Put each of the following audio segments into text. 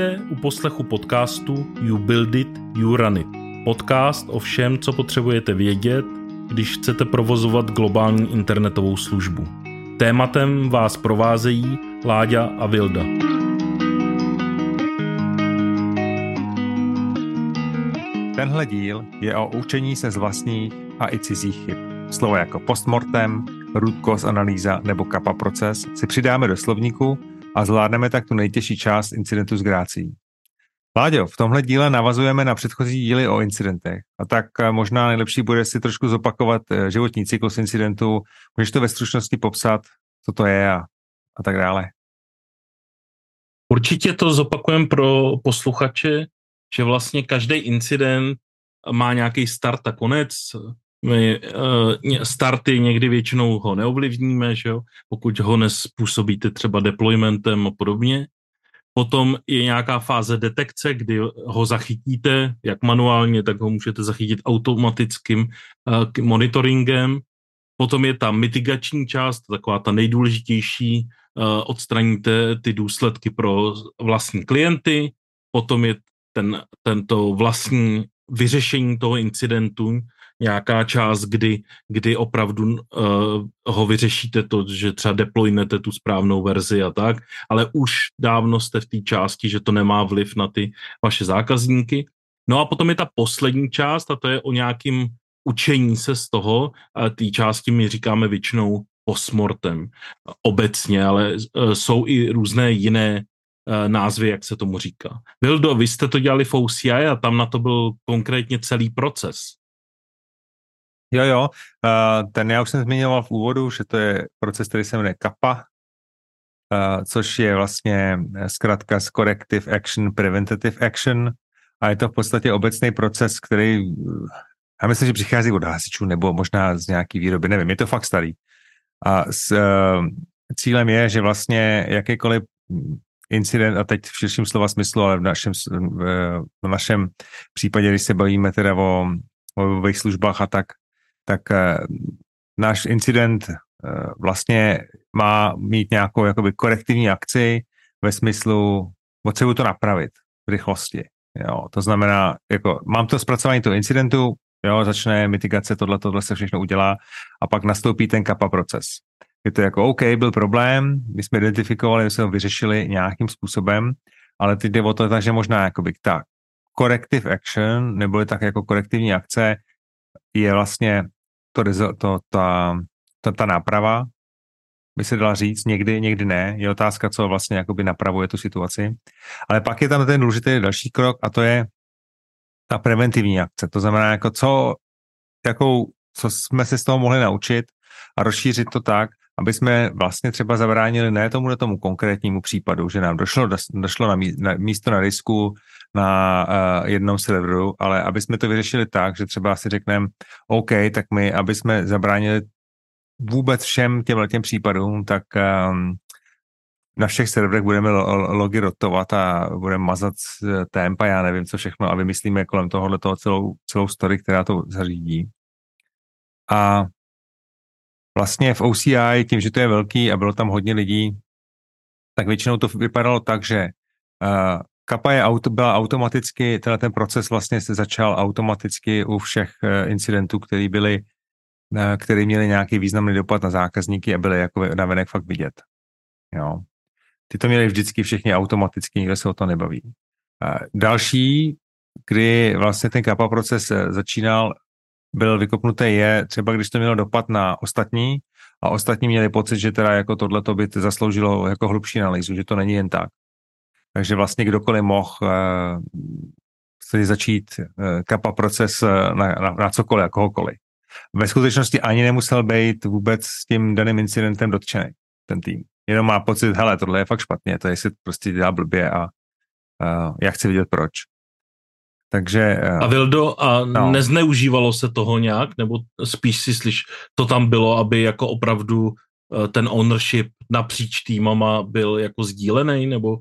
Vítejte u poslechu podcastu You Build It, You Run It. Podcast o všem, co potřebujete vědět, když chcete provozovat globální internetovou službu. Tématem vás provázejí Láďa a Vilda. Tenhle díl je o učení se z vlastních a i cizích chyb. Slovo jako postmortem, root cause analýza nebo kappa proces si přidáme do slovníku a zvládneme tak tu nejtěžší část incidentu s grácí. Láďo, v tomhle díle navazujeme na předchozí díly o incidentech a tak eh, možná nejlepší bude si trošku zopakovat eh, životní cyklus incidentu. Můžeš to ve stručnosti popsat, co to je a, a tak dále. Určitě to zopakujeme pro posluchače, že vlastně každý incident má nějaký start a konec. My uh, starty někdy většinou ho neovlivníme, že jo? pokud ho nespůsobíte třeba deploymentem a podobně. Potom je nějaká fáze detekce, kdy ho zachytíte, jak manuálně, tak ho můžete zachytit automatickým uh, monitoringem. Potom je ta mitigační část, taková ta nejdůležitější, uh, odstraníte ty důsledky pro vlastní klienty. Potom je ten, tento vlastní vyřešení toho incidentu, nějaká část, kdy, kdy opravdu uh, ho vyřešíte to, že třeba deploynete tu správnou verzi a tak, ale už dávno jste v té části, že to nemá vliv na ty vaše zákazníky. No a potom je ta poslední část a to je o nějakým učení se z toho. A té části my říkáme většinou postmortem obecně, ale uh, jsou i různé jiné uh, názvy, jak se tomu říká. Vildo, vy jste to dělali v OCI a tam na to byl konkrétně celý proces. Jo, jo, ten já už jsem zmiňoval v úvodu, že to je proces, který se jmenuje KAPA, což je vlastně zkrátka z Corrective Action, Preventative Action a je to v podstatě obecný proces, který já myslím, že přichází od hasičů nebo možná z nějaký výroby, nevím, je to fakt starý. A s, uh, cílem je, že vlastně jakýkoliv incident, a teď v širším slova smyslu, ale v našem, v našem případě, když se bavíme teda o, o službách a tak, tak eh, náš incident eh, vlastně má mít nějakou jakoby korektivní akci ve smyslu, potřebuji to napravit v rychlosti. Jo, to znamená, jako, mám to zpracování toho incidentu, jo, začne mitigace, tohle, tohle se všechno udělá a pak nastoupí ten kappa proces. Je to jako, OK, byl problém, my jsme identifikovali, my jsme ho vyřešili nějakým způsobem, ale teď jde o to, takže možná jakoby tak, corrective action, neboli tak jako korektivní akce, je vlastně to, to, ta, ta, ta náprava, by se dala říct, někdy, někdy ne. Je otázka, co vlastně jakoby napravuje tu situaci. Ale pak je tam ten důležitý další krok a to je ta preventivní akce. To znamená, jako co, jakou, co jsme se z toho mohli naučit a rozšířit to tak, aby jsme vlastně třeba zabránili ne tomu tomu konkrétnímu případu, že nám došlo, došlo na, mí, na místo na risku na uh, jednom serveru, ale aby jsme to vyřešili tak, že třeba si řekneme, OK, tak my, aby jsme zabránili vůbec všem těmhle těm případům, tak um, na všech serverech budeme logy rotovat a budeme mazat temp a já nevím co všechno a vymyslíme kolem tohohle toho celou, celou story, která to zařídí. A vlastně v OCI, tím, že to je velký a bylo tam hodně lidí, tak většinou to vypadalo tak, že uh, Kapa je auto, byla automaticky, tenhle ten proces vlastně se začal automaticky u všech uh, incidentů, které byly, uh, které měly nějaký významný dopad na zákazníky a byly jako navenek fakt vidět. Jo. Ty to měli vždycky všichni automaticky, nikdo se o to nebaví. Uh, další, kdy vlastně ten kapa proces začínal, byl vykopnutý, je třeba, když to mělo dopad na ostatní a ostatní měli pocit, že teda jako tohle by zasloužilo jako hlubší analýzu, že to není jen tak. Takže vlastně kdokoliv mohl uh, začít uh, kapa proces na, na, na cokoliv kohokoliv. Ve skutečnosti ani nemusel být vůbec s tím daným incidentem dotčený, ten tým. Jenom má pocit, hele, tohle je fakt špatně, to je si prostě dělá blbě a uh, já chci vidět proč. Takže... A Vildo, a no. nezneužívalo se toho nějak, nebo spíš si slyš, to tam bylo, aby jako opravdu ten ownership napříč týmama byl jako sdílený, nebo?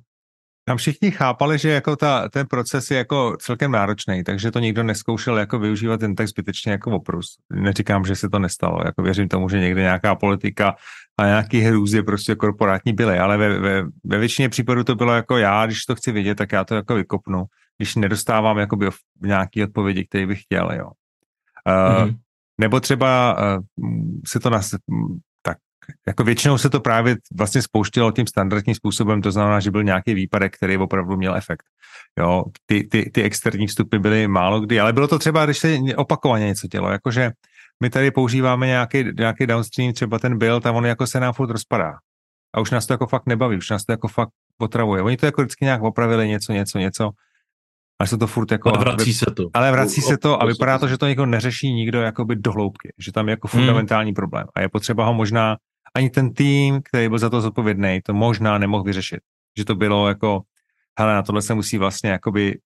tam všichni chápali, že jako ta, ten proces je jako celkem náročný, takže to nikdo neskoušel jako využívat ten tak zbytečně jako oprus. Neříkám, že se to nestalo, jako věřím tomu, že někde nějaká politika a nějaký hrůzy prostě korporátní byly, ale ve, ve, ve většině případů to bylo jako já, když to chci vidět, tak já to jako vykopnu, když nedostávám jakoby nějaký odpovědi, které bych chtěl, jo. Uh, mm-hmm. Nebo třeba uh, se to nas, jako většinou se to právě vlastně spouštělo tím standardním způsobem, to znamená, že byl nějaký výpadek, který opravdu měl efekt. Jo, ty, ty, ty externí vstupy byly málo kdy, ale bylo to třeba, když se opakovaně něco dělo, jakože my tady používáme nějaký, nějaký downstream, třeba ten build a on jako se nám furt rozpadá. A už nás to jako fakt nebaví, už nás to jako fakt potravuje. Oni to jako vždycky nějak opravili něco, něco, něco. Ale se to furt jako... Ale vrací se to. Ale vrací se to a vypadá to, že to jako neřeší nikdo jakoby do hloubky, že tam je jako hmm. fundamentální hmm. problém. A je potřeba ho možná ani ten tým, který byl za to zodpovědný, to možná nemohl vyřešit. Že to bylo jako, hele, na tohle se musí vlastně jakoby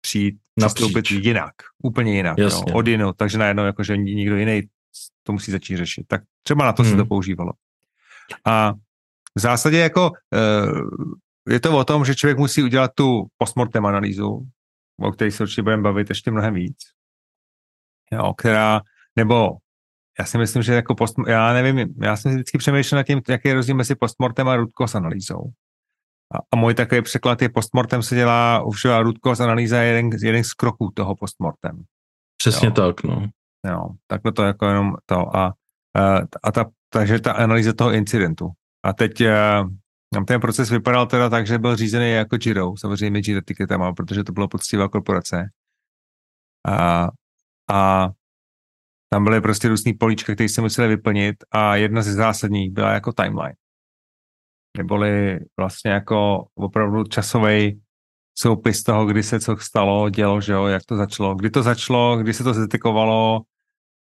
přijít, přistoupit jinak, úplně jinak, jo, od jinou, takže najednou jako, že nikdo jiný to musí začít řešit. Tak třeba na to hmm. se to používalo. A v zásadě jako eh, je to o tom, že člověk musí udělat tu postmortem analýzu, o které se určitě budeme bavit ještě mnohem víc, jo, která, nebo já si myslím, že jako post, já nevím, já jsem vždycky přemýšlel nad tím, jaký je rozdíl mezi postmortem a cause analýzou. A, a můj takový překlad je postmortem se dělá už a cause analýza je jeden, jeden z kroků toho postmortem. Přesně jo. tak, no. Jo, takhle to jako jenom to a, a ta, takže ta analýza toho incidentu. A teď ten proces vypadal teda tak, že byl řízený jako Giro, samozřejmě Giro tiketama, protože to bylo poctivá korporace. A, a tam byly prostě různý políčka, které se museli vyplnit a jedna ze zásadních byla jako timeline. Neboli vlastně jako opravdu časový soupis toho, kdy se co stalo, dělo, že jo, jak to začalo, kdy to začalo, kdy se to zdetekovalo,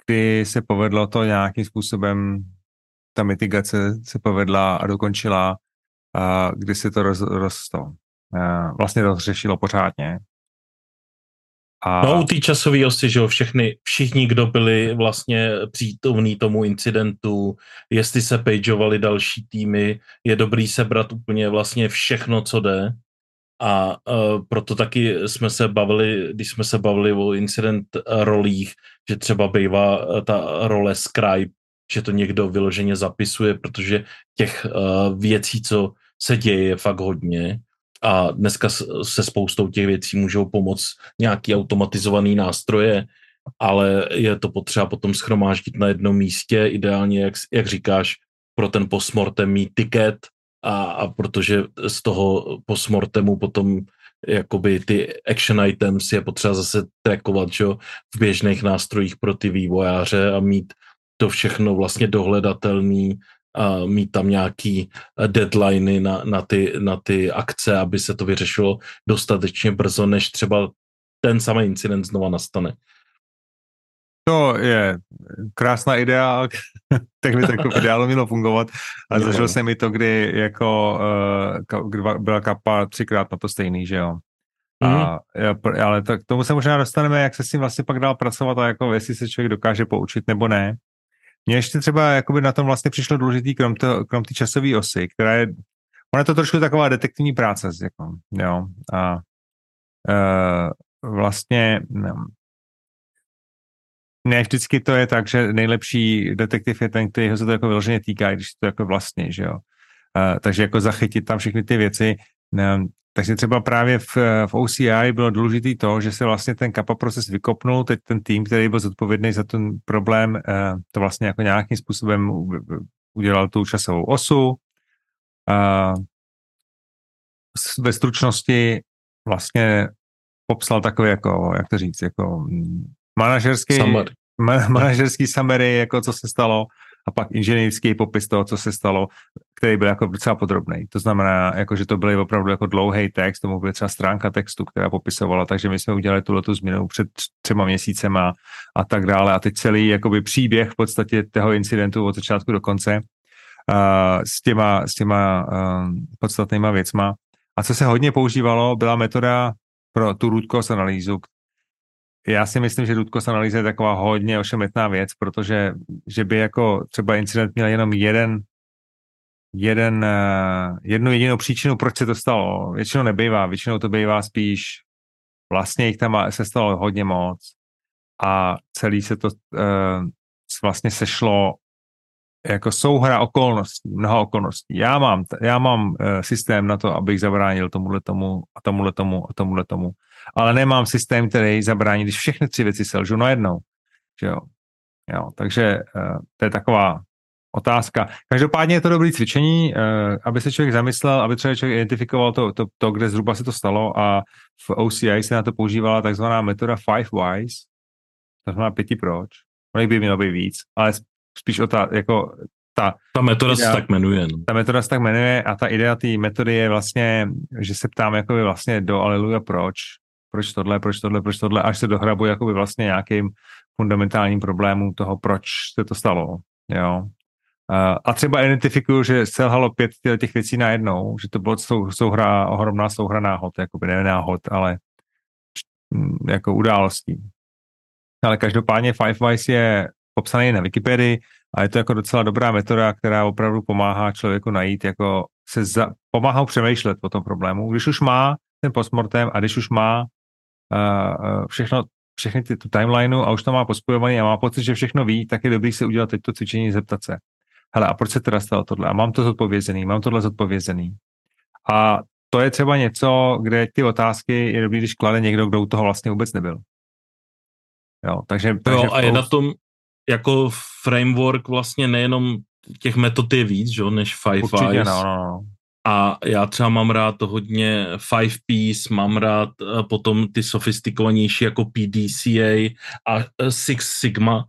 kdy se povedlo to nějakým způsobem, ta mitigace se povedla a dokončila, kdy se to roz, roz to, vlastně rozřešilo pořádně. A... No u té časové osy, že jo, všechny, všichni, kdo byli vlastně přítomní tomu incidentu, jestli se pageovali další týmy, je dobrý sebrat úplně vlastně všechno, co jde. A uh, proto taky jsme se bavili, když jsme se bavili o incident rolích, že třeba bývá ta role scribe, že to někdo vyloženě zapisuje, protože těch uh, věcí, co se děje, je fakt hodně a dneska se spoustou těch věcí můžou pomoct nějaký automatizovaný nástroje, ale je to potřeba potom schromáždit na jednom místě, ideálně, jak, jak říkáš, pro ten postmortem mít tiket a, a protože z toho postmortemu potom jakoby ty action items je potřeba zase trackovat že, v běžných nástrojích pro ty vývojáře a mít to všechno vlastně dohledatelný a mít tam nějaký eh, deadliny na, na, ty, na ty akce, aby se to vyřešilo dostatečně brzo, než třeba ten samý incident znova nastane. To je krásná idea, tak by to jako ideálu mělo fungovat. A no. zažil jsem i to, kdy jako uh, byla kapa třikrát na to stejný, že jo. A, mm. ale tak tomu se možná dostaneme, jak se s tím vlastně pak dál pracovat a jako jestli se člověk dokáže poučit nebo ne. Mně ještě třeba jakoby na tom vlastně přišlo důležitý, krom, to, krom ty časové osy, která je, ona je to trošku taková detektivní práce, jako, jo, a e, vlastně no, ne vždycky to je tak, že nejlepší detektiv je ten, který se to jako vyloženě týká, když to jako vlastně, že jo. Uh, takže jako zachytit tam všechny ty věci. Um, takže třeba právě v, v OCI bylo důležité to, že se vlastně ten kappa proces vykopnul, teď ten tým, který byl zodpovědný za ten problém, uh, to vlastně jako nějakým způsobem udělal tu časovou osu. Uh, ve stručnosti vlastně popsal takový jako, jak to říct, jako mm, manažerský, ma, manažerský summary, jako co se stalo, a pak inženýrský popis toho, co se stalo, který byl jako docela podrobný. To znamená, jako, že to byl opravdu jako dlouhý text, tomu byla třeba stránka textu, která popisovala, takže my jsme udělali tuhle změnu před třema měsícema a tak dále. A teď celý jakoby příběh v podstatě toho incidentu od začátku do konce uh, s těma, s těma uh, podstatnýma věcma. A co se hodně používalo, byla metoda pro tu cause analýzu, já si myslím, že root analýza je taková hodně ošemetná věc, protože že by jako třeba incident měl jenom jeden jeden, uh, jednu jedinou příčinu, proč se to stalo. Většinou nebývá, většinou to bývá spíš vlastně jich tam se stalo hodně moc a celý se to uh, vlastně sešlo jako souhra okolností, mnoha okolností. Já mám, já mám uh, systém na to, abych zabránil tomuhle tomu a tomuhle tomu a tomuhle tomu, ale nemám systém, který zabrání, když všechny tři věci selžu najednou. Že jo? Jo, takže uh, to je taková otázka. Každopádně je to dobré cvičení, uh, aby se člověk zamyslel, aby třeba člověk identifikoval to, to, to, kde zhruba se to stalo a v OCI se na to používala takzvaná metoda Five Whys, to znamená pěti proč. Ono by mělo být víc, ale spíš o ta, jako ta... Ta metoda idea, se tak jmenuje. No. Ta metoda se tak jmenuje a ta idea té metody je vlastně, že se ptám jakoby vlastně do aleluja proč, proč tohle, proč tohle, proč tohle, až se dohrabuji jakoby vlastně nějakým fundamentálním problémům toho, proč se to stalo. Jo. A třeba identifikuju, že selhalo pět těch věcí najednou, že to bylo sou, souhra, ohromná souhra náhod, jakoby ne náhod, ale jako událostí. Ale každopádně Five Wise je popsaný na Wikipedii a je to jako docela dobrá metoda, která opravdu pomáhá člověku najít, jako se za, pomáhá přemýšlet o tom problému. Když už má ten postmortem a když už má všechno, všechny ty tu timelineu a už to má pospojovaný a má pocit, že všechno ví, tak je dobrý si udělat teď to cvičení, zeptat se. Hele, a proč se teda stalo tohle? A mám to zodpovězený, mám tohle zodpovězený. A to je třeba něco, kde ty otázky je dobrý, když klade někdo, kdo u toho vlastně vůbec nebyl. Jo, takže, takže jo, a je na tom jako framework vlastně nejenom těch metod je víc, že, než Five Určitě, Eyes. No, no, no. A já třeba mám rád to hodně Five Piece, mám rád eh, potom ty sofistikovanější jako PDCA a eh, Six Sigma,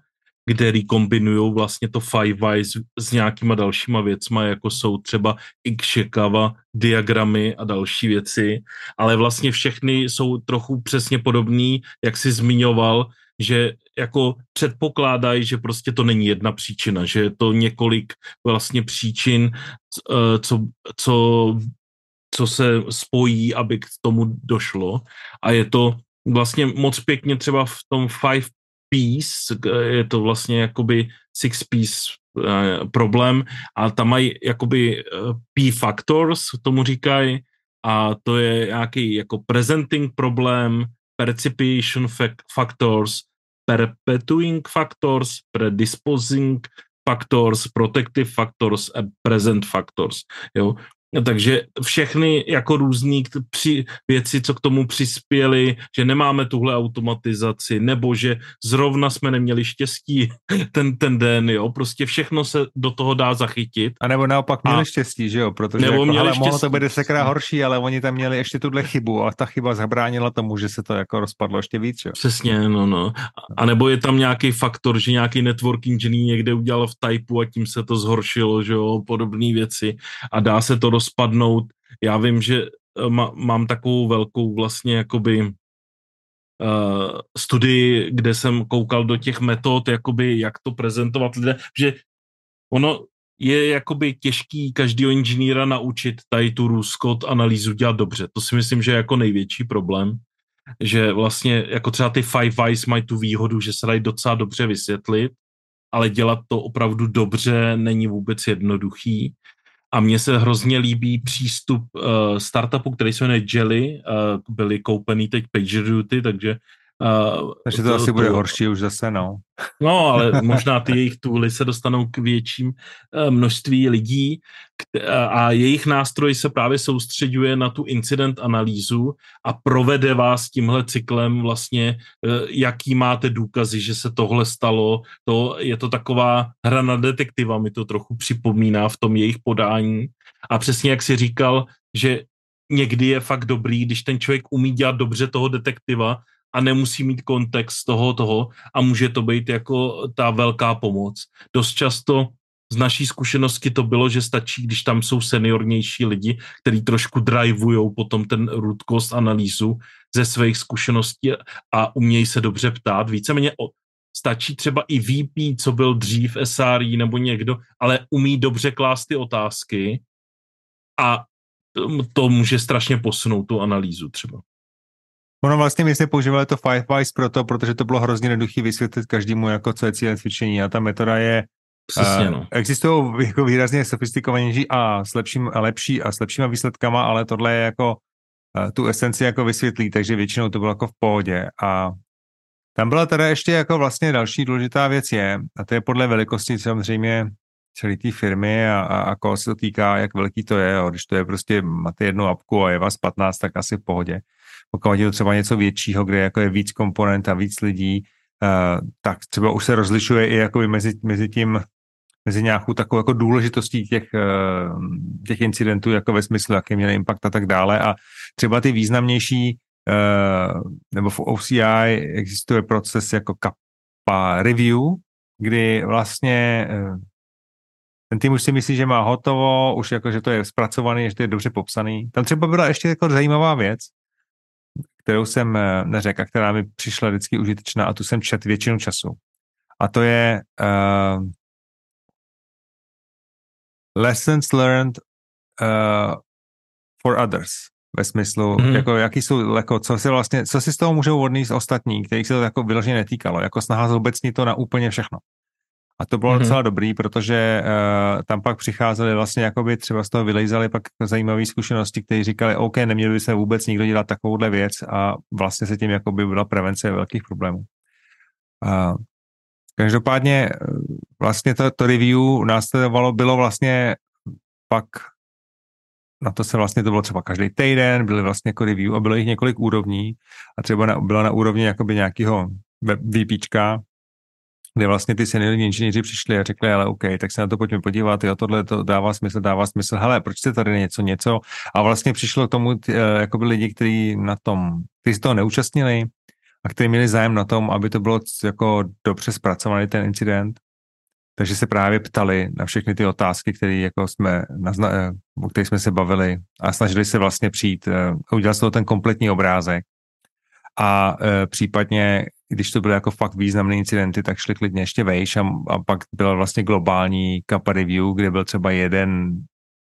kde kombinují vlastně to Five Eyes s nějakýma dalšíma věcma, jako jsou třeba Ikshikawa, diagramy a další věci, ale vlastně všechny jsou trochu přesně podobný, jak jsi zmiňoval, že jako předpokládají, že prostě to není jedna příčina, že je to několik vlastně příčin, eh, co, co, co se spojí, aby k tomu došlo. A je to vlastně moc pěkně třeba v tom five piece, je to vlastně jakoby six piece eh, problém a tam mají jakoby eh, P factors, tomu říkají, a to je nějaký jako presenting problém, percipation factors, perpetuing factors, predisposing factors, protective factors a present factors. Jo? Takže všechny jako různý při, věci, co k tomu přispěly, že nemáme tuhle automatizaci, nebo že zrovna jsme neměli štěstí ten, ten den, jo, prostě všechno se do toho dá zachytit. A nebo naopak měli a, štěstí, že jo, protože nebo jako, měli hele, mohlo to být desetkrát horší, ale oni tam měli ještě tuhle chybu a ta chyba zabránila tomu, že se to jako rozpadlo ještě víc, jo. Přesně, no, no. A nebo je tam nějaký faktor, že nějaký network engineer někde udělal v typu a tím se to zhoršilo, že jo, podobné věci a dá se to rozpadnout. Já vím, že eh, mám takovou velkou vlastně jakoby uh, studii, kde jsem koukal do těch metod, jakoby jak to prezentovat lidé, že ono je jakoby těžký každého inženýra naučit tady tu Ruskot analýzu dělat dobře. To si myslím, že je jako největší problém, že vlastně jako třeba ty Five Eyes mají tu výhodu, že se dají docela dobře vysvětlit, ale dělat to opravdu dobře není vůbec jednoduchý a mně se hrozně líbí přístup uh, startupu, který se jmenuje Jelly, uh, byli koupený teď PagerDuty, takže Uh, Takže to, to asi to, bude horší už zase, no. No, ale možná ty jejich tooly se dostanou k větším uh, množství lidí a jejich nástroj se právě soustředuje na tu incident analýzu a provede vás tímhle cyklem vlastně, uh, jaký máte důkazy, že se tohle stalo. To je to taková hra na detektiva, mi to trochu připomíná v tom jejich podání. A přesně jak si říkal, že někdy je fakt dobrý, když ten člověk umí dělat dobře toho detektiva, a nemusí mít kontext toho, toho a může to být jako ta velká pomoc. Dost často z naší zkušenosti to bylo, že stačí, když tam jsou seniornější lidi, kteří trošku drivujou potom ten root analýzu ze svých zkušeností a umějí se dobře ptát. Víceméně o, stačí třeba i VP, co byl dřív SRI nebo někdo, ale umí dobře klást ty otázky a to může strašně posunout tu analýzu třeba. Ono vlastně my jsme používali to Five Wise proto, protože to bylo hrozně jednoduché vysvětlit každému, jako co je cíle cvičení a ta metoda je Přesně, no. Existují jako výrazně sofistikovanější a s lepším, a lepší a s lepšíma výsledkama, ale tohle je jako tu esenci jako vysvětlí, takže většinou to bylo jako v pohodě. A tam byla teda ještě jako vlastně další důležitá věc je, a to je podle velikosti samozřejmě celé té firmy a, a, a koho se to týká, jak velký to je. Jo. Když to je prostě, máte jednu apku a je vás 15, tak asi v pohodě. Pokud je to třeba něco většího, kde jako je víc komponent a víc lidí, uh, tak třeba už se rozlišuje i jako mezi, mezi tím, mezi nějakou takovou jako důležitostí těch, uh, těch incidentů, jako ve smyslu, jaký měli impact a tak dále. A třeba ty významnější, uh, nebo v OCI existuje proces jako kappa review, kdy vlastně ten tým už si myslí, že má hotovo, už jako, že to je zpracovaný, že to je dobře popsaný. Tam třeba byla ještě jako zajímavá věc, kterou jsem eh, neřekl a která mi přišla vždycky užitečná a tu jsem čet většinu času. A to je uh, lessons learned uh, for others ve smyslu, mm. jako jaký jsou, jako, co si vlastně, co si z toho můžou odníst ostatní, kterých se to jako vyloženě netýkalo, jako snaha zobecnit to na úplně všechno. A to bylo mm-hmm. docela dobrý, protože uh, tam pak přicházeli vlastně, jakoby třeba z toho vylejzali pak zajímavé zkušenosti, kteří říkali, OK, neměli by se vůbec nikdo dělat takovouhle věc a vlastně se tím jakoby byla prevence velkých problémů. Uh, každopádně eh, vlastně to, to review následovalo, bylo vlastně pak na to se vlastně to bylo třeba každý týden, byly vlastně jako review a bylo jich několik úrovní a třeba na, byla na úrovni jakoby nějakého VPčka, kde vlastně ty seniorní inženýři přišli a řekli, ale OK, tak se na to pojďme podívat, jo, tohle to dává smysl, dává smysl, hele, proč se tady něco, něco? A vlastně přišlo k tomu eh, jako by lidi, kteří na tom, kteří se toho neúčastnili a kteří měli zájem na tom, aby to bylo jako dobře zpracovaný ten incident, takže se právě ptali na všechny ty otázky, které jako jsme, eh, o kterých jsme se bavili a snažili se vlastně přijít eh, udělat z toho ten kompletní obrázek. A případně, když to byly jako fakt významné incidenty, tak šli klidně ještě vejš a, a pak byla vlastně globální kappa review, kde byl třeba jeden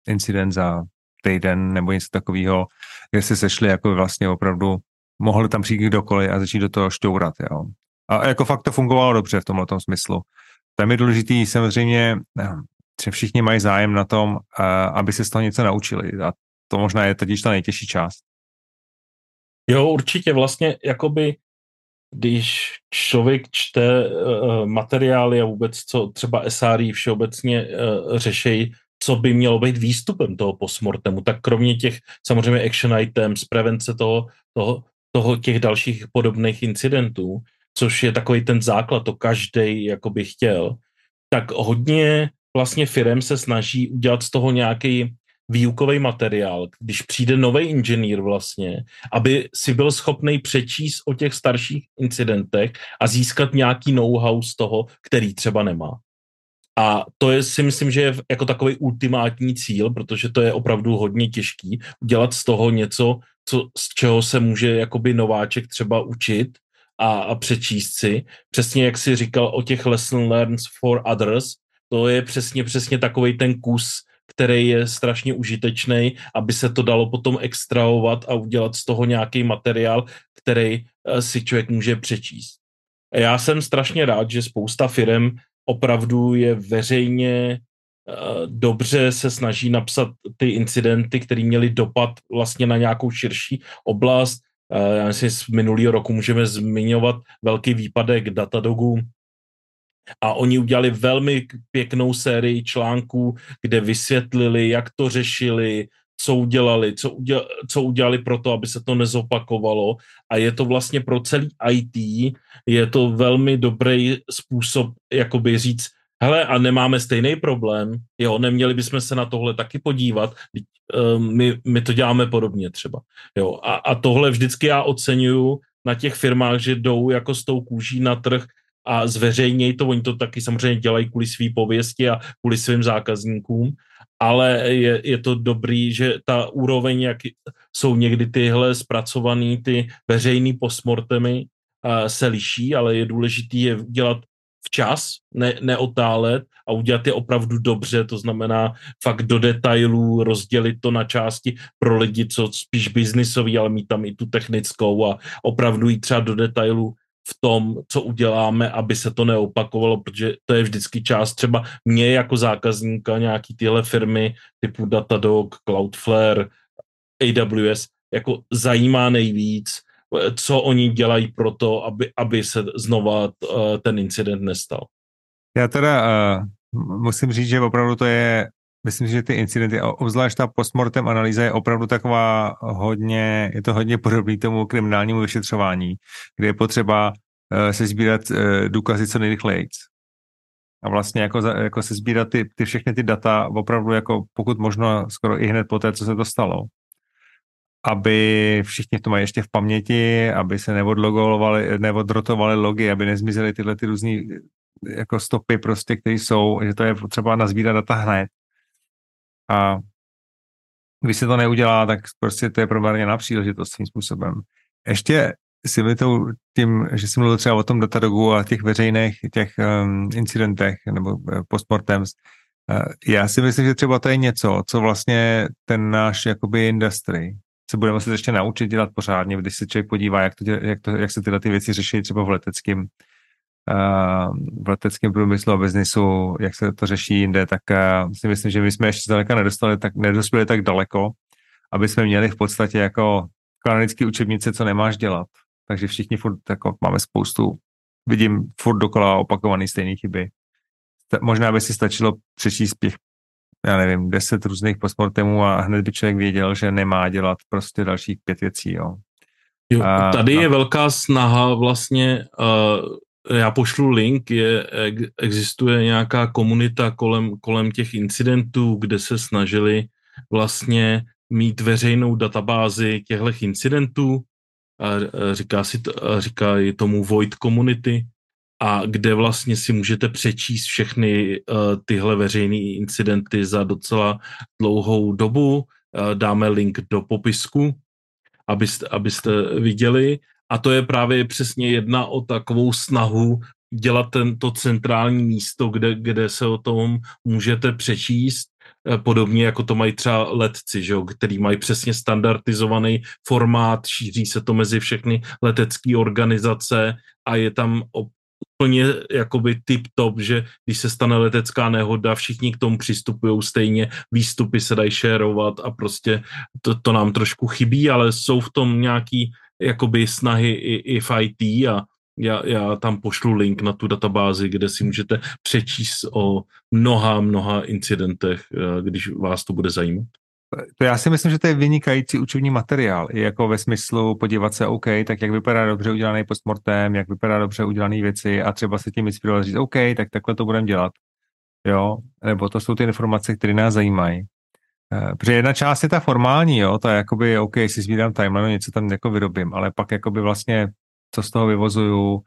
incident za týden nebo něco takového, kde se sešli jako vlastně opravdu, mohli tam přijít kdokoliv a začít do toho šťourat, jo. A jako fakt to fungovalo dobře v tomhle smyslu. Tam je důležitý samozřejmě, že všichni mají zájem na tom, aby se z toho něco naučili. A to možná je totiž ta nejtěžší část. Jo, určitě vlastně jakoby když člověk čte uh, materiály a vůbec co třeba SRI všeobecně uh, řešejí, co by mělo být výstupem toho postmortemu, tak kromě těch samozřejmě action items, prevence toho, toho, toho těch dalších podobných incidentů, což je takový ten základ, to každý jakoby chtěl, tak hodně vlastně firm se snaží udělat z toho nějaký výukový materiál, když přijde nový inženýr vlastně, aby si byl schopný přečíst o těch starších incidentech a získat nějaký know-how z toho, který třeba nemá. A to je si myslím, že je jako takový ultimátní cíl, protože to je opravdu hodně těžký udělat z toho něco, co, z čeho se může jakoby nováček třeba učit a, a přečíst si. Přesně jak si říkal o těch lesson learns for others, to je přesně, přesně takový ten kus, který je strašně užitečný, aby se to dalo potom extrahovat a udělat z toho nějaký materiál, který eh, si člověk může přečíst. Já jsem strašně rád, že spousta firm opravdu je veřejně eh, dobře se snaží napsat ty incidenty, které měly dopad vlastně na nějakou širší oblast. Eh, já myslím, z minulého roku můžeme zmiňovat velký výpadek Datadogu, a oni udělali velmi pěknou sérii článků, kde vysvětlili, jak to řešili, co udělali, co, udělali, co udělali pro to, aby se to nezopakovalo. A je to vlastně pro celý IT, je to velmi dobrý způsob, jakoby říct, hele, a nemáme stejný problém, jo, neměli bychom se na tohle taky podívat, um, my, my to děláme podobně třeba, jo, a, a tohle vždycky já oceňuju na těch firmách, že jdou jako s tou kůží na trh, a zveřejnějí to, oni to taky samozřejmě dělají kvůli své pověsti a kvůli svým zákazníkům, ale je, je to dobrý, že ta úroveň, jak jsou někdy tyhle zpracované ty veřejný postmortemy, se liší, ale je důležitý je dělat včas, ne, neotálet a udělat je opravdu dobře, to znamená fakt do detailů, rozdělit to na části pro lidi, co spíš biznisový, ale mít tam i tu technickou a opravdu jít třeba do detailů v tom, co uděláme, aby se to neopakovalo, protože to je vždycky část třeba mě jako zákazníka nějaký tyhle firmy typu Datadog, Cloudflare, AWS, jako zajímá nejvíc, co oni dělají pro to, aby, aby se znova uh, ten incident nestal. Já teda uh, musím říct, že opravdu to je, myslím, že ty incidenty, obzvlášť ta postmortem analýza je opravdu taková hodně, je to hodně podobný tomu kriminálnímu vyšetřování, kde je potřeba uh, se sbírat uh, důkazy co nejrychleji. A vlastně jako, jako se sbírat ty, ty všechny ty data opravdu jako pokud možno skoro i hned po té, co se to stalo aby všichni to mají ještě v paměti, aby se neodrotovali logy, aby nezmizely tyhle ty různé jako stopy prostě, které jsou, že to je potřeba nazbírat data hned. A když se to neudělá, tak prostě to je promarněná příležitost svým způsobem. Ještě si mi to tím, že jsem mluvil třeba o tom datadogu a těch veřejných těch um, incidentech nebo uh, postmortems, uh, já si myslím, že třeba to je něco, co vlastně ten náš jakoby industry, se budeme muset ještě naučit dělat pořádně, když se člověk podívá, jak, to, jak, to, jak se tyhle ty věci řeší třeba v leteckém v leteckém průmyslu a biznisu, jak se to řeší jinde, tak uh, si myslím, že my jsme ještě zdaleka nedostali, tak, nedospěli tak daleko, aby jsme měli v podstatě jako kanonické učebnice, co nemáš dělat. Takže všichni furt jako máme spoustu, vidím furt dokola opakovaný stejné chyby. Možná by si stačilo přečíst těch já nevím, deset různých postmortemů a hned by člověk věděl, že nemá dělat prostě dalších pět věcí, jo. jo tady a... je velká snaha vlastně, uh, já pošlu link, je, existuje nějaká komunita kolem, kolem těch incidentů, kde se snažili vlastně mít veřejnou databázi těchto incidentů, a říká, si, říká tomu Void Community, a kde vlastně si můžete přečíst všechny uh, tyhle veřejné incidenty za docela dlouhou dobu. Uh, dáme link do popisku, abyste, abyste viděli. A to je právě přesně jedna o takovou snahu dělat tento centrální místo, kde, kde se o tom můžete přečíst, eh, podobně jako to mají třeba letci, že jo, který mají přesně standardizovaný formát, šíří se to mezi všechny letecké organizace a je tam úplně jakoby tip-top, že když se stane letecká nehoda, všichni k tomu přistupují stejně, výstupy se dají šérovat a prostě to, to nám trošku chybí, ale jsou v tom nějaký jakoby snahy i, i v IT a já, já tam pošlu link na tu databázi, kde si můžete přečíst o mnoha, mnoha incidentech, eh, když vás to bude zajímat to já si myslím, že to je vynikající učební materiál, i jako ve smyslu podívat se, OK, tak jak vypadá dobře udělaný postmortem, jak vypadá dobře udělané věci a třeba se tím inspirovat říct, OK, tak takhle to budeme dělat. Jo, nebo to jsou ty informace, které nás zajímají. Eh, protože jedna část je ta formální, jo, to je jakoby, OK, si sbírám timeline, něco tam jako vyrobím, ale pak jakoby vlastně, co z toho vyvozuju,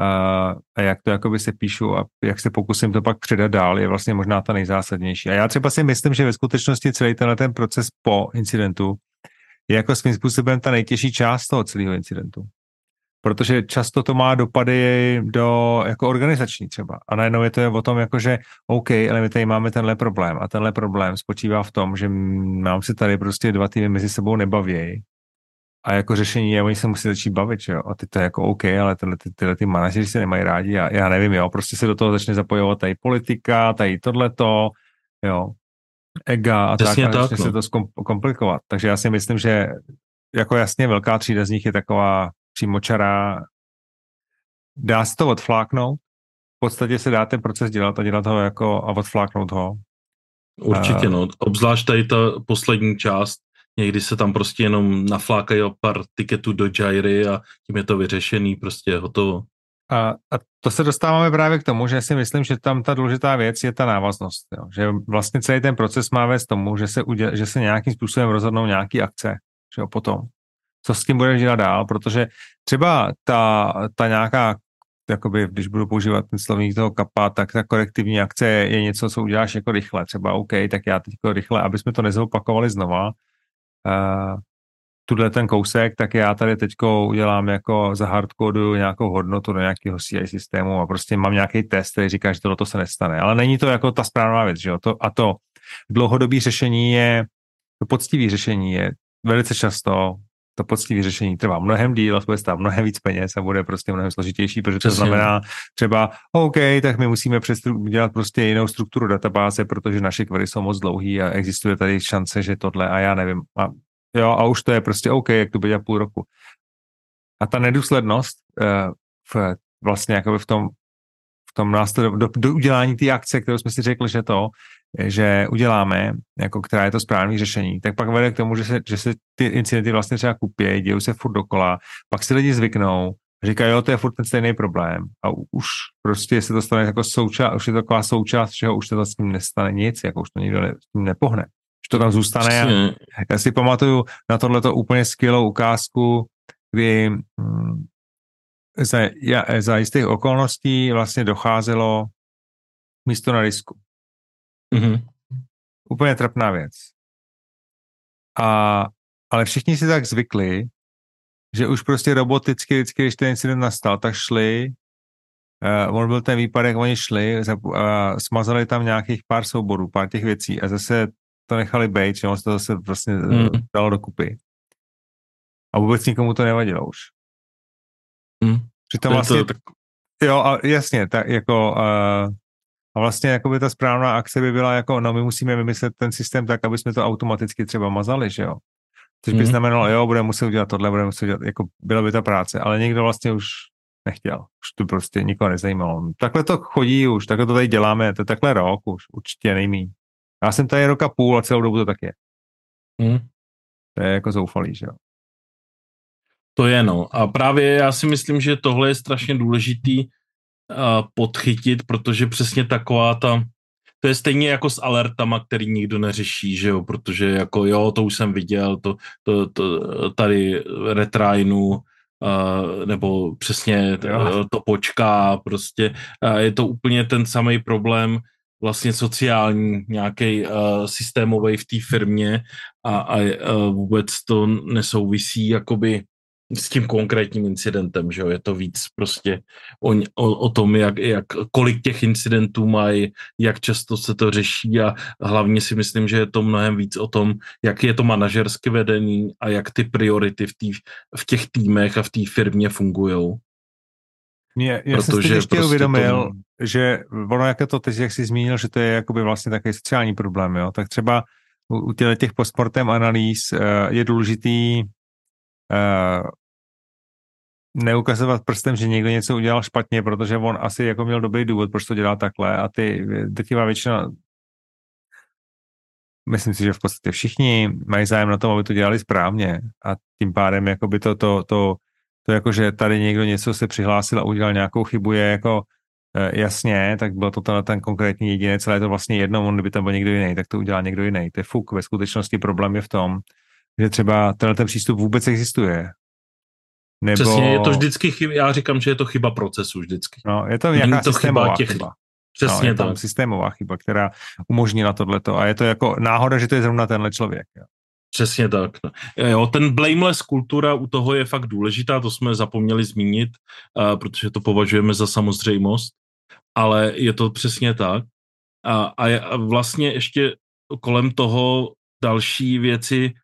a, a jak to jakoby se píšu a jak se pokusím to pak předat dál, je vlastně možná ta nejzásadnější. A já třeba si myslím, že ve skutečnosti celý tenhle ten proces po incidentu je jako svým způsobem ta nejtěžší část toho celého incidentu. Protože často to má dopady do jako organizační třeba. A najednou je to o tom, jako že OK, ale my tady máme tenhle problém. A tenhle problém spočívá v tom, že nám se tady prostě dva týmy mezi sebou nebaví a jako řešení je, oni se musí začít bavit, jo. A ty to je jako OK, ale tyhle, ty, tyhle ty manažeři se nemají rádi. Já, já nevím, jo. Prostě se do toho začne zapojovat tady politika, tady tohleto, jo. Ega a Přesně tak, a začne no. se to komplikovat. Takže já si myslím, že jako jasně velká třída z nich je taková přímočará. Dá se to odfláknout, v podstatě se dá ten proces dělat a dělat ho jako a odfláknout ho. Určitě, no. Obzvlášť tady ta poslední část, Někdy se tam prostě jenom naflákají o pár tiketů do Jairy a tím je to vyřešený, prostě hotovo. A, a to se dostáváme právě k tomu, že si myslím, že tam ta důležitá věc je ta návaznost. Jo? Že vlastně celý ten proces má vést tomu, že se, uděl, že se nějakým způsobem rozhodnou nějaký akce že jo, potom. Co s tím budeš dělat dál, protože třeba ta, ta nějaká jakoby, když budu používat ten slovník toho kapa, tak ta korektivní akce je něco, co uděláš jako rychle. Třeba OK, tak já teď jako rychle, aby jsme to nezopakovali znova, uh, tuhle ten kousek, tak já tady teď udělám jako za hardcodu nějakou hodnotu do nějakého CI systému a prostě mám nějaký test, který říká, že tohle se nestane. Ale není to jako ta správná věc, že jo? To, a to dlouhodobý řešení je, to poctivý řešení je velice často to poctivé řešení trvá mnohem díl, bude stát mnohem víc peněz a bude prostě mnohem složitější, protože to znamená třeba, OK, tak my musíme dělat prostě jinou strukturu databáze, protože naše query jsou moc dlouhý a existuje tady šance, že tohle a já nevím. A, jo, a už to je prostě OK, jak to bude půl roku. A ta nedůslednost uh, v, vlastně jako v tom, v tom nástroj, do, do udělání té akce, kterou jsme si řekli, že to, že uděláme, jako která je to správné řešení, tak pak vede k tomu, že se, že se ty incidenty vlastně třeba kupějí, dějí se furt dokola, pak si lidi zvyknou, říkají, jo, to je furt ten stejný problém a už prostě se to stane jako součást, už je to taková součást, čeho už se s tím nestane nic, jako už to nikdo ne, s tím nepohne. Už to tam zůstane. Já, já si pamatuju na tohleto úplně skvělou ukázku, kdy hm, za, ja, za jistých okolností vlastně docházelo místo na risku. Mm-hmm. Úplně trapná věc. A, ale všichni si tak zvykli, že už prostě roboticky vždycky, když ten incident nastal, tak šli, uh, on byl ten výpadek, oni šli, uh, smazali tam nějakých pár souborů, pár těch věcí a zase to nechali být, že on se to zase vlastně mm. dalo dokupy. A vůbec nikomu to nevadilo už. Mm. Přitom vlastně, to, tak... jo, a jasně, tak jako uh, a vlastně jakoby ta správná akce by byla jako, no my musíme vymyslet ten systém tak, aby jsme to automaticky třeba mazali, že jo. Což by mm. znamenalo, jo, budeme muset udělat tohle, budeme muset udělat, jako byla by ta práce, ale někdo vlastně už nechtěl. Už to prostě nikoho nezajímalo. Takhle to chodí už, takhle to tady děláme, to je takhle rok už, určitě nejmí. Já jsem tady roka půl a celou dobu to tak je. Mm. To je jako zoufalý, že jo. To je no. A právě já si myslím, že tohle je strašně důležitý podchytit, protože přesně taková ta, to je stejně jako s alertama, který nikdo neřeší, že jo, protože jako jo, to už jsem viděl, to, to, to tady retrajnu, uh, nebo přesně to, to počká, prostě. Uh, je to úplně ten samý problém, vlastně sociální, nějaký uh, systémový v té firmě a, a uh, vůbec to nesouvisí jakoby s tím konkrétním incidentem, že jo, je to víc prostě o, o, o tom, jak, jak, kolik těch incidentů mají, jak často se to řeší a hlavně si myslím, že je to mnohem víc o tom, jak je to manažerské vedení a jak ty priority v, tý, v těch týmech a v té firmě fungují. Mě, já jsem si ještě prostě uvědomil, to... že ono, jak je to teď, jak jsi zmínil, že to je jakoby vlastně takový sociální problém, jo, tak třeba u, těch postmortem analýz uh, je důležitý uh, neukazovat prstem, že někdo něco udělal špatně, protože on asi jako měl dobrý důvod, proč to dělá takhle a ty drtivá většina myslím si, že v podstatě všichni mají zájem na tom, aby to dělali správně a tím pádem jakoby to, to, to, to jako, že tady někdo něco se přihlásil a udělal nějakou chybu je jako uh, jasně, tak byl to ten, ten konkrétní jedinec, ale je to vlastně jedno, on kdyby tam byl někdo jiný, tak to udělá někdo jiný. To je fuk. Ve skutečnosti problém je v tom, že třeba tenhle ten přístup vůbec existuje. Nebo... Přesně, je to vždycky chyba, já říkám, že je to chyba procesu vždycky. No, je to nějaká to systémová chyba. Těch... chyba. Přesně no, je tak. systémová chyba, která umožnila tohleto a je to jako náhoda, že to je zrovna tenhle člověk. Jo. Přesně tak. No. Jo, ten blameless kultura u toho je fakt důležitá, to jsme zapomněli zmínit, uh, protože to považujeme za samozřejmost, ale je to přesně tak. A, a vlastně ještě kolem toho další věci,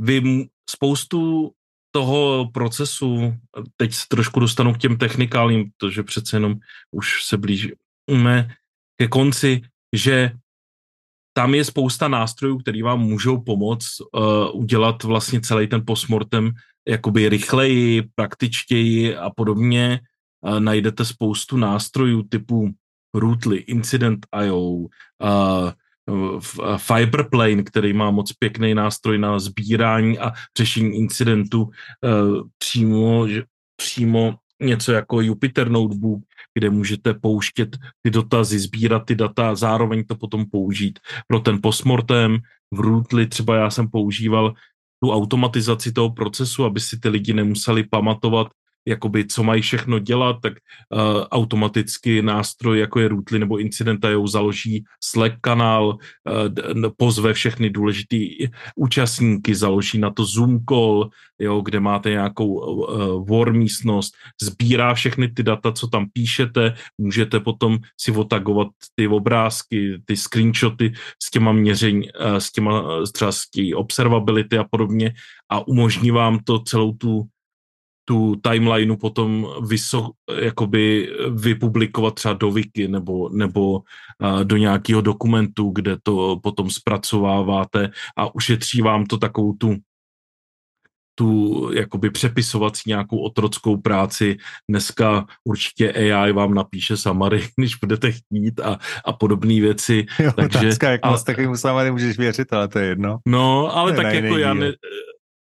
vy spoustu toho procesu, teď se trošku dostanu k těm technikálním, protože přece jenom už se blížíme ke konci, že tam je spousta nástrojů, který vám můžou pomoct uh, udělat vlastně celý ten postmortem jakoby rychleji, praktičtěji a podobně. Uh, najdete spoustu nástrojů typu Rootly, Incident.io, uh, Fiberplane, který má moc pěkný nástroj na sbírání a řešení incidentu eh, přímo, přímo něco jako Jupyter Notebook, kde můžete pouštět ty dotazy, sbírat ty data a zároveň to potom použít pro ten postmortem. V Rootly třeba já jsem používal tu automatizaci toho procesu, aby si ty lidi nemuseli pamatovat jakoby, co mají všechno dělat, tak uh, automaticky nástroj, jako je Rootly nebo Incidenta.io, založí Slack kanál, uh, pozve všechny důležitý účastníky, založí na to Zoom call, jo, kde máte nějakou uh, war místnost, sbírá všechny ty data, co tam píšete, můžete potom si otagovat ty obrázky, ty screenshoty s těma měření, uh, s těma třeba s tí observability a podobně a umožní vám to celou tu tu timelineu potom vyso, jakoby vypublikovat třeba do wiki nebo, nebo do nějakého dokumentu, kde to potom zpracováváte a ušetří vám to takovou tu tu jakoby přepisovací nějakou otrockou práci. Dneska určitě AI vám napíše summary, když budete chtít a, a podobné věci. Jo, takže, otázka, jak moc takovým summary můžeš věřit, ale to je jedno. No, ale tak jako já ne,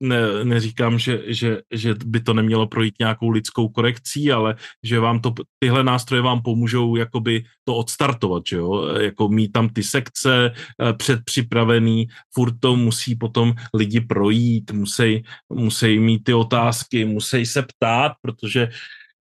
ne, neříkám, že, že, že by to nemělo projít nějakou lidskou korekcí, ale že vám to, tyhle nástroje vám pomůžou jakoby to odstartovat, že jo? jako mít tam ty sekce eh, předpřipravený, furt to musí potom lidi projít, musí, musí mít ty otázky, musí se ptát, protože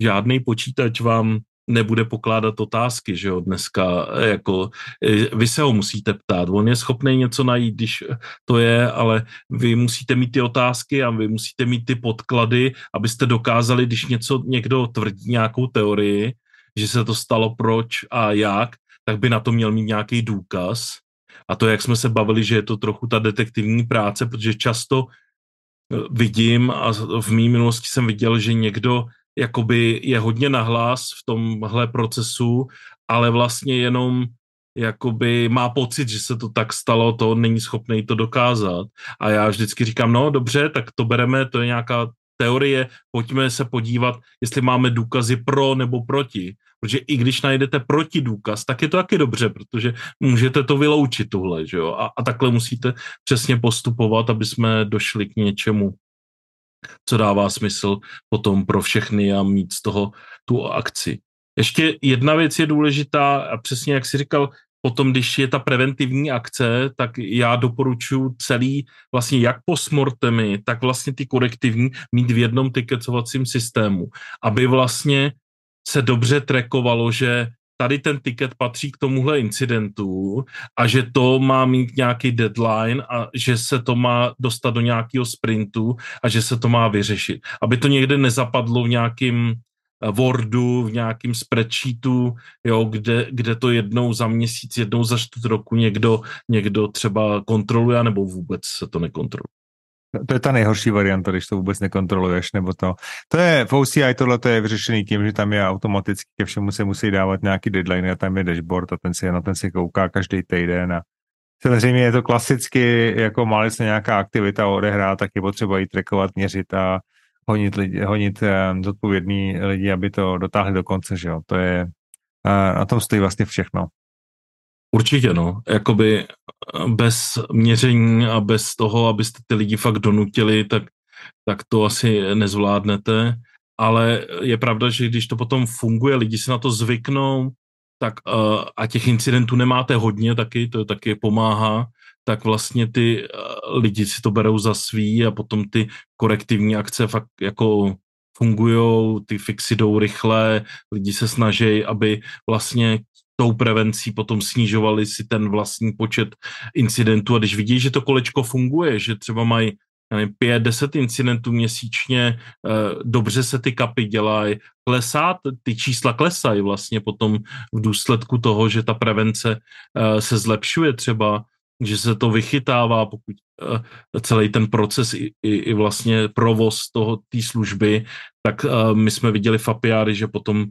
žádný počítač vám nebude pokládat otázky, že jo, dneska, eh, jako eh, vy se ho musíte ptát, on je schopný něco najít, když to je, ale vy musíte mít ty otázky a vy musíte mít ty podklady, abyste dokázali, když něco někdo tvrdí nějakou teorii, že se to stalo proč a jak, tak by na to měl mít nějaký důkaz. A to, jak jsme se bavili, že je to trochu ta detektivní práce, protože často eh, vidím a v mý minulosti jsem viděl, že někdo jakoby je hodně nahlas v tomhle procesu, ale vlastně jenom jakoby má pocit, že se to tak stalo, to není schopný to dokázat. A já vždycky říkám, no dobře, tak to bereme, to je nějaká teorie, pojďme se podívat, jestli máme důkazy pro nebo proti. Protože i když najdete proti důkaz, tak je to taky dobře, protože můžete to vyloučit tuhle, že jo? A, a takhle musíte přesně postupovat, aby jsme došli k něčemu co dává smysl potom pro všechny a mít z toho tu akci. Ještě jedna věc je důležitá a přesně jak si říkal, potom, když je ta preventivní akce, tak já doporučuji celý, vlastně jak postmortemy, tak vlastně ty korektivní mít v jednom tikecovacím systému, aby vlastně se dobře trekovalo, že tady ten tiket patří k tomuhle incidentu a že to má mít nějaký deadline a že se to má dostat do nějakého sprintu a že se to má vyřešit. Aby to někde nezapadlo v nějakým eh, Wordu, v nějakým spreadsheetu, jo, kde, kde to jednou za měsíc, jednou za čtvrt roku někdo, někdo třeba kontroluje, nebo vůbec se to nekontroluje. To je ta nejhorší varianta, když to vůbec nekontroluješ, nebo to. To je, v OCI tohle to je vyřešený tím, že tam je automaticky ke všemu se musí dávat nějaký deadline a tam je dashboard a ten si na ten si kouká každý týden a samozřejmě je to klasicky, jako má se nějaká aktivita odehrá, tak je potřeba ji trackovat, měřit a honit, lidi, honit um, zodpovědný lidi, aby to dotáhli do konce, že jo. To je, uh, na tom stojí vlastně všechno. Určitě, no. Jakoby eh, bez měření a bez toho, abyste ty lidi fakt donutili, tak, tak to asi nezvládnete. Ale je pravda, že když to potom funguje, lidi si na to zvyknou, tak uh, a těch incidentů nemáte hodně taky, to taky pomáhá, tak vlastně ty uh, lidi si to berou za svý a potom ty korektivní akce fakt jako fungují, ty fixy jdou rychle, lidi se snaží, aby vlastně tou prevencí potom snižovali si ten vlastní počet incidentů. A když vidí, že to kolečko funguje, že třeba mají pět, deset incidentů měsíčně, eh, dobře se ty kapy dělají, klesá, ty čísla klesají vlastně potom v důsledku toho, že ta prevence eh, se zlepšuje třeba, že se to vychytává, pokud eh, celý ten proces i, i, i vlastně provoz toho té služby, tak my jsme viděli v Apiáry, že potom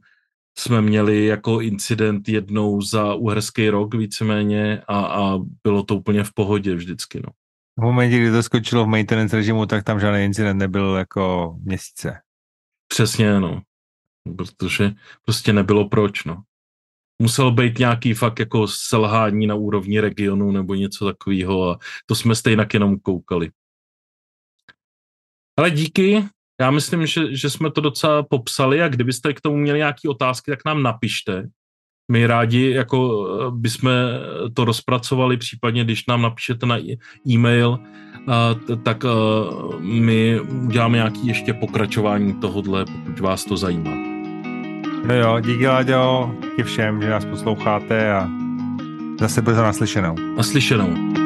jsme měli jako incident jednou za uherský rok víceméně a, a bylo to úplně v pohodě vždycky. No. V momentě, kdy to skočilo v maintenance režimu, tak tam žádný incident nebyl jako měsíce. Přesně, no. Protože prostě nebylo proč, no. Muselo být nějaký fakt jako selhání na úrovni regionu nebo něco takového a to jsme stejně jenom koukali. Ale díky, já myslím, že, že jsme to docela popsali a kdybyste k tomu měli nějaké otázky, tak nám napište. My rádi jako eh, bychom to rozpracovali, případně když nám napíšete na e-mail, tak eh, my uděláme nějaké ještě pokračování tohodle, pokud vás to zajímá. No jo, díky Láďo, díky všem, že nás posloucháte a zase brzo naslyšenou. Naslyšenou.